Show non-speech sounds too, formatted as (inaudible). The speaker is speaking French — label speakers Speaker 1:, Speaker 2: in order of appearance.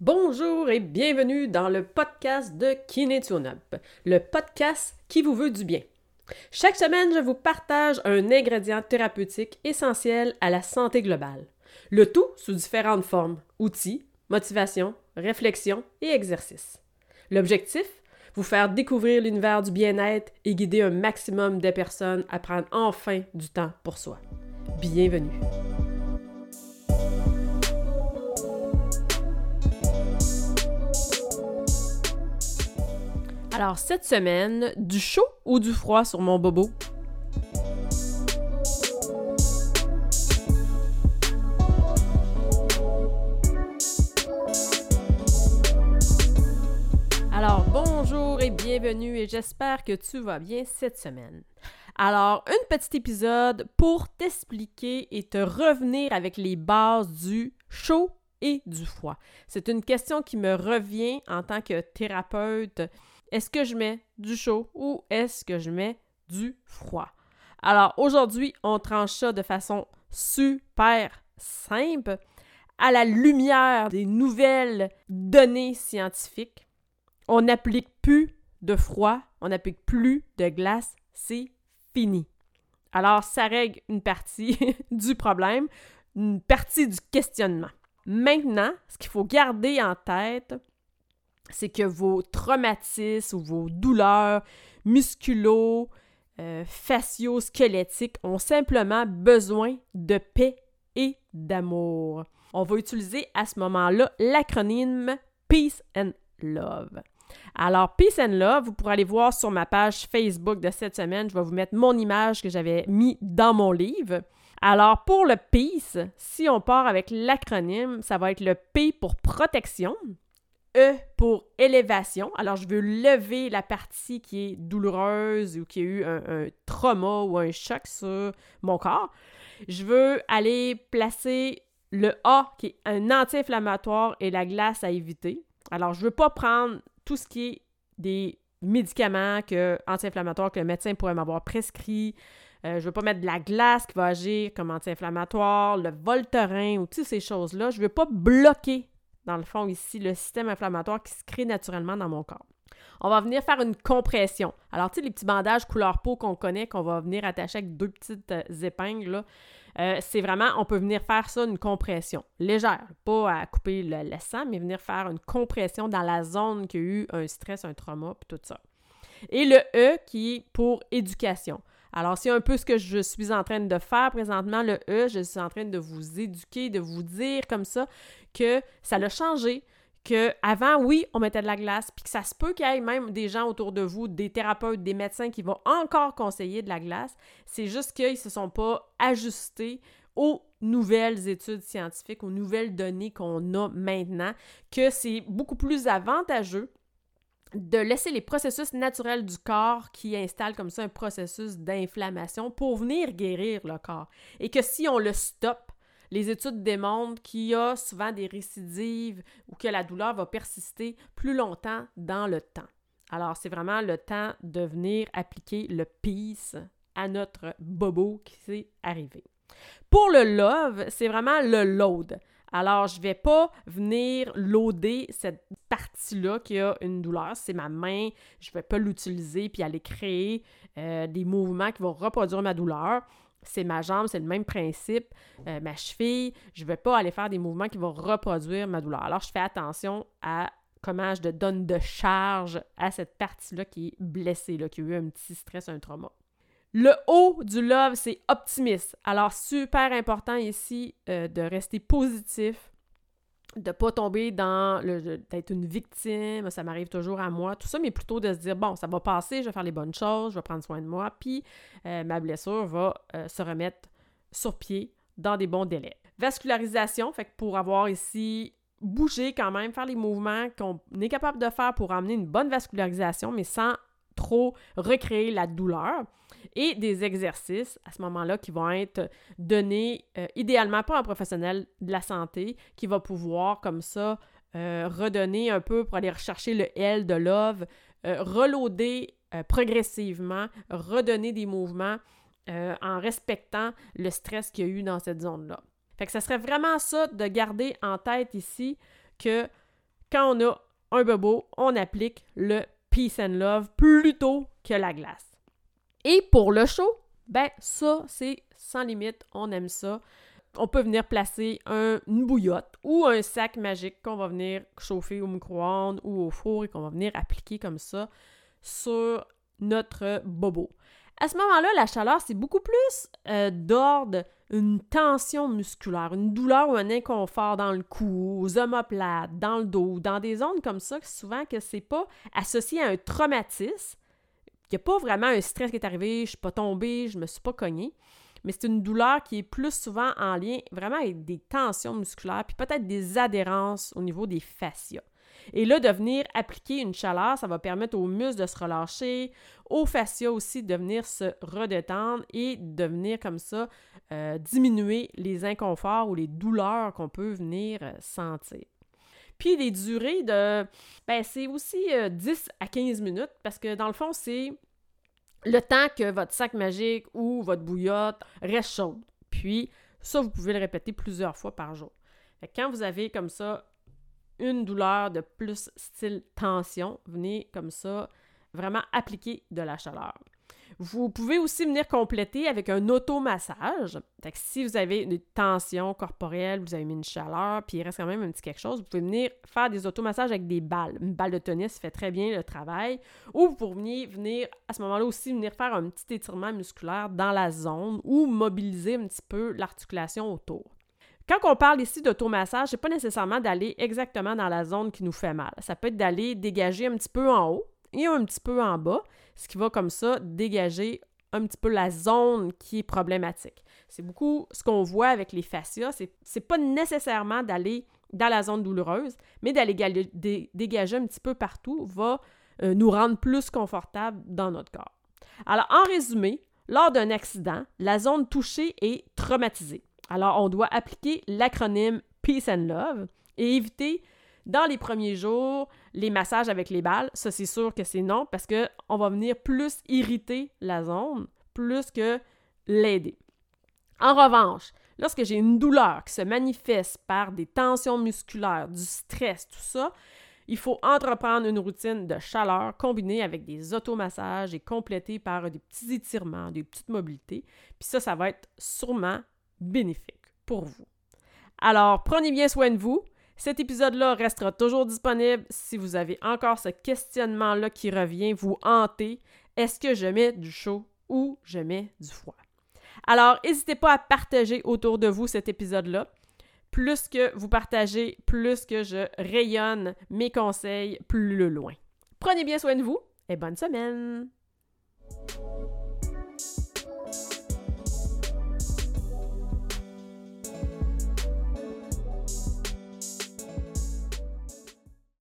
Speaker 1: Bonjour et bienvenue dans le podcast de Kinetunup, le podcast qui vous veut du bien. Chaque semaine, je vous partage un ingrédient thérapeutique essentiel à la santé globale. Le tout sous différentes formes, outils, motivation, réflexion et exercices. L'objectif? Vous faire découvrir l'univers du bien-être et guider un maximum de personnes à prendre enfin du temps pour soi. Bienvenue. Alors, cette semaine, du chaud ou du froid sur mon bobo? Alors, bonjour et bienvenue et j'espère que tu vas bien cette semaine. Alors, un petit épisode pour t'expliquer et te revenir avec les bases du chaud et du froid. C'est une question qui me revient en tant que thérapeute est-ce que je mets du chaud ou est-ce que je mets du froid? Alors aujourd'hui, on tranche ça de façon super simple à la lumière des nouvelles données scientifiques. On n'applique plus de froid, on n'applique plus de glace, c'est fini. Alors ça règle une partie (laughs) du problème, une partie du questionnement. Maintenant, ce qu'il faut garder en tête, c'est que vos traumatismes ou vos douleurs musculo, euh, fascio-squelettiques ont simplement besoin de paix et d'amour. On va utiliser à ce moment-là l'acronyme Peace and Love. Alors, Peace and Love, vous pourrez aller voir sur ma page Facebook de cette semaine. Je vais vous mettre mon image que j'avais mis dans mon livre. Alors, pour le Peace, si on part avec l'acronyme, ça va être le P pour protection, E pour élévation. Alors, je veux lever la partie qui est douloureuse ou qui a eu un, trauma ou un choc sur mon corps. Je veux aller placer le A qui est un anti-inflammatoire et la glace à éviter. Alors, je ne veux pas prendre tout ce qui est des médicaments que, anti-inflammatoires que le médecin pourrait m'avoir prescrit. Euh, je ne veux pas mettre de la glace qui va agir comme anti-inflammatoire, le Voltaren ou toutes ces choses-là. Je ne veux pas bloquer dans le fond, ici, le système inflammatoire qui se crée naturellement dans mon corps. On va venir faire une compression. Alors, tu sais, les petits bandages couleur peau qu'on connaît, qu'on va venir attacher avec deux petites euh, épingles, euh, c'est vraiment, on peut venir faire ça, une compression légère, pas à couper le, le, sang, mais venir faire une compression dans la zone qui a eu un stress, un trauma, puis tout ça. Et le E qui est pour éducation. Alors, c'est un peu ce que je suis en train de faire présentement, le E. Je suis en train de vous éduquer, de vous dire comme ça que ça l'a changé, que avant, oui, on mettait de la glace, puis que ça se peut qu'il y ait même des gens autour de vous, des thérapeutes, des médecins qui vont encore conseiller de la glace. C'est juste qu'ils ne se sont pas ajustés aux nouvelles études scientifiques, aux nouvelles données qu'on a maintenant, que c'est beaucoup plus avantageux de laisser les processus naturels du corps qui installent comme ça un processus d'inflammation pour venir guérir le corps. Et que si on le stoppe, les études démontrent qu'il y a souvent des récidives ou que la douleur va persister plus longtemps dans le temps. Alors, c'est vraiment le temps de venir appliquer le peace à notre bobo qui s'est arrivé. Pour le love, c'est vraiment le load. Alors, je ne vais pas venir loader cette partie-là qui a une douleur. C'est ma main. Je ne vais pas l'utiliser puis aller créer euh, des mouvements qui vont reproduire ma douleur. C'est ma jambe, c'est le même principe. Euh, ma cheville, je ne vais pas aller faire des mouvements qui vont reproduire ma douleur. Alors, je fais attention à comment je donne de charge à cette partie-là qui est blessée, là, qui a eu un petit stress, un trauma. Le haut du love, c'est optimiste. Alors, super important ici euh, de rester positif, de pas tomber dans le d'être une victime, ça m'arrive toujours à moi, tout ça, mais plutôt de se dire bon, ça va passer, je vais faire les bonnes choses, je vais prendre soin de moi, puis euh, ma blessure va euh, se remettre sur pied dans des bons délais. Vascularisation, fait que pour avoir ici bougé quand même, faire les mouvements qu'on est capable de faire pour amener une bonne vascularisation, mais sans recréer la douleur et des exercices à ce moment-là qui vont être donnés euh, idéalement par un professionnel de la santé qui va pouvoir comme ça euh, redonner un peu pour aller rechercher le L de love, euh, reloader progressivement, redonner des mouvements en respectant le stress qu'il y a eu dans cette zone-là. Fait que ça serait vraiment ça de garder en tête ici que quand on a un bobo, on applique le peace and love plutôt que la glace. Et pour le chaud, ben ça, c'est sans limite, on aime ça. On peut venir placer une bouillotte ou un sac magique qu'on va venir chauffer au micro-ondes ou au four et qu'on va venir appliquer comme ça sur notre bobo. À ce moment-là, la chaleur, c'est beaucoup plus euh, d'ordre une tension musculaire, une douleur ou un inconfort dans le cou, aux omoplates, dans le dos, dans des zones comme ça, souvent que c'est pas associé à un traumatisme. Il n'y a pas vraiment un stress qui est arrivé, je suis pas tombée, je me suis pas cognée, mais c'est une douleur qui est plus souvent en lien vraiment avec des tensions musculaires, puis peut-être des adhérences au niveau des fascias. Et là, de venir appliquer une chaleur, ça va permettre aux muscles de se relâcher, aux fascias aussi de venir se redétendre et de venir comme ça euh, diminuer les inconforts ou les douleurs qu'on peut venir euh, sentir. Puis les durées de. Ben, c'est aussi 10 euh, à 15 minutes parce que dans le fond, c'est le temps que votre sac magique ou votre bouillotte reste chaude. Puis ça, vous pouvez le répéter plusieurs fois par jour. quand vous avez comme ça une douleur de plus style tension, venez comme ça vraiment appliquer de la chaleur. Vous pouvez aussi venir compléter avec un automassage. si vous avez une tension corporelle, vous avez mis une chaleur, puis il reste quand même un petit quelque chose, vous pouvez venir faire des automassages avec des balles. Une balle de tennis fait très bien le travail. Ou vous pouvez venir, à ce moment-là aussi, venir faire un petit étirement musculaire dans la zone ou mobiliser un petit peu l'articulation autour. Quand on parle ici d'automassage, c'est pas nécessairement d'aller exactement dans la zone qui nous fait mal. Ça peut être d'aller dégager un petit peu en haut et un petit peu en bas, ce qui va comme ça dégager un petit peu la zone qui est problématique. C'est beaucoup ce qu'on voit avec les fascias, c'est pas nécessairement d'aller dans la zone douloureuse, mais d'aller dégager un petit peu partout va euh, nous rendre plus confortable dans notre corps. Alors, en résumé, lors d'un accident, la zone touchée est traumatisée. Alors, on doit appliquer l'acronyme Peace and Love et éviter dans les premiers jours les massages avec les balles. Ça, c'est sûr que c'est non parce qu'on va venir plus irriter la zone plus que l'aider. En revanche, lorsque j'ai une douleur qui se manifeste par des tensions musculaires, du stress, tout ça, il faut entreprendre une routine de chaleur combinée avec des automassages et complétée par des petits étirements, des petites mobilités. Puis ça, ça va être sûrement bénéfique pour vous. Alors, prenez bien soin de vous. Cet épisode-là restera toujours disponible si vous avez encore ce questionnement-là qui revient vous hanter. Est-ce que je mets du chaud ou je mets du froid? Alors, n'hésitez pas à partager autour de vous cet épisode-là. Plus que vous partagez, plus que je rayonne mes conseils plus loin. Prenez bien soin de vous et bonne semaine!